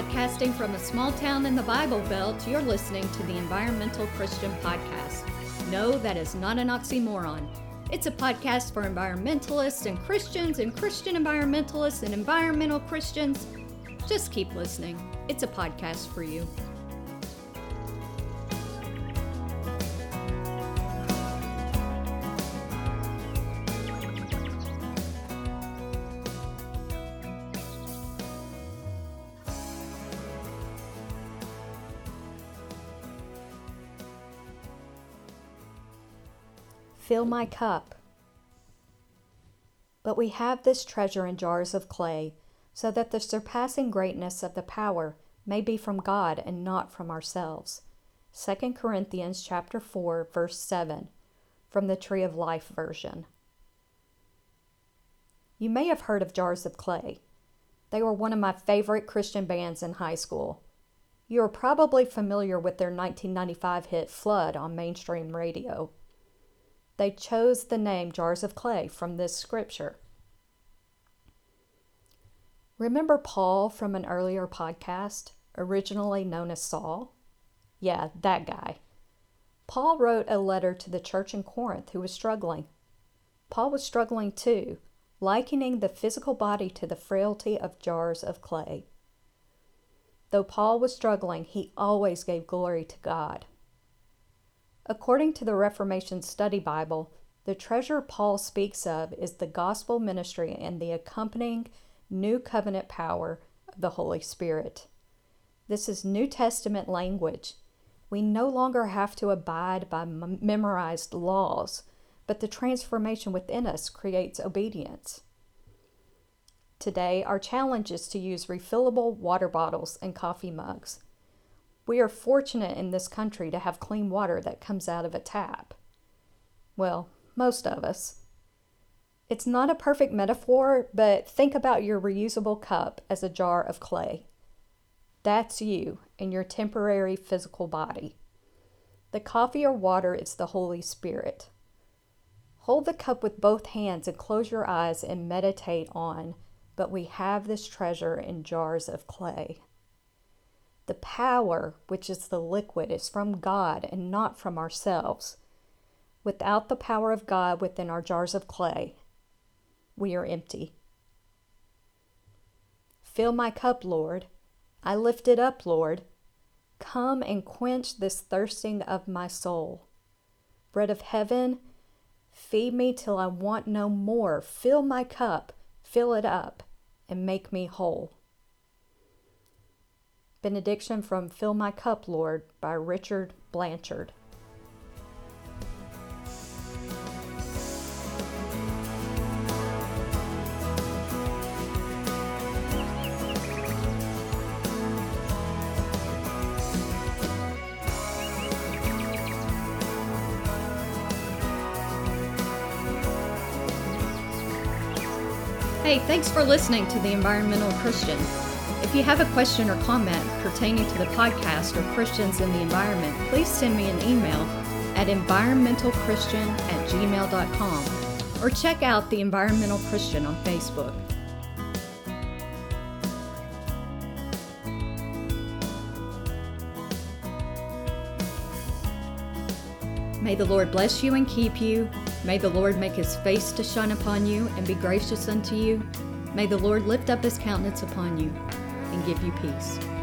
Podcasting from a small town in the Bible Belt, you're listening to the Environmental Christian Podcast. No, that is not an oxymoron. It's a podcast for environmentalists and Christians and Christian environmentalists and environmental Christians. Just keep listening. It's a podcast for you. Fill my cup. But we have this treasure in jars of clay, so that the surpassing greatness of the power may be from God and not from ourselves. 2 Corinthians chapter 4 verse 7 from the Tree of Life version. You may have heard of Jars of Clay. They were one of my favorite Christian bands in high school. You are probably familiar with their 1995 hit Flood on mainstream radio. They chose the name Jars of Clay from this scripture. Remember Paul from an earlier podcast, originally known as Saul? Yeah, that guy. Paul wrote a letter to the church in Corinth who was struggling. Paul was struggling too, likening the physical body to the frailty of jars of clay. Though Paul was struggling, he always gave glory to God. According to the Reformation Study Bible, the treasure Paul speaks of is the gospel ministry and the accompanying new covenant power of the Holy Spirit. This is New Testament language. We no longer have to abide by memorized laws, but the transformation within us creates obedience. Today, our challenge is to use refillable water bottles and coffee mugs. We are fortunate in this country to have clean water that comes out of a tap. Well, most of us. It's not a perfect metaphor, but think about your reusable cup as a jar of clay. That's you and your temporary physical body. The coffee or water is the Holy Spirit. Hold the cup with both hands and close your eyes and meditate on, but we have this treasure in jars of clay. The power, which is the liquid, is from God and not from ourselves. Without the power of God within our jars of clay, we are empty. Fill my cup, Lord. I lift it up, Lord. Come and quench this thirsting of my soul. Bread of heaven, feed me till I want no more. Fill my cup, fill it up, and make me whole. Benediction from Fill My Cup, Lord by Richard Blanchard. Hey, thanks for listening to The Environmental Christian. If you have a question or comment pertaining to the podcast or Christians in the environment, please send me an email at environmentalchristian at gmail.com or check out the Environmental Christian on Facebook. May the Lord bless you and keep you. May the Lord make his face to shine upon you and be gracious unto you. May the Lord lift up his countenance upon you and give you peace.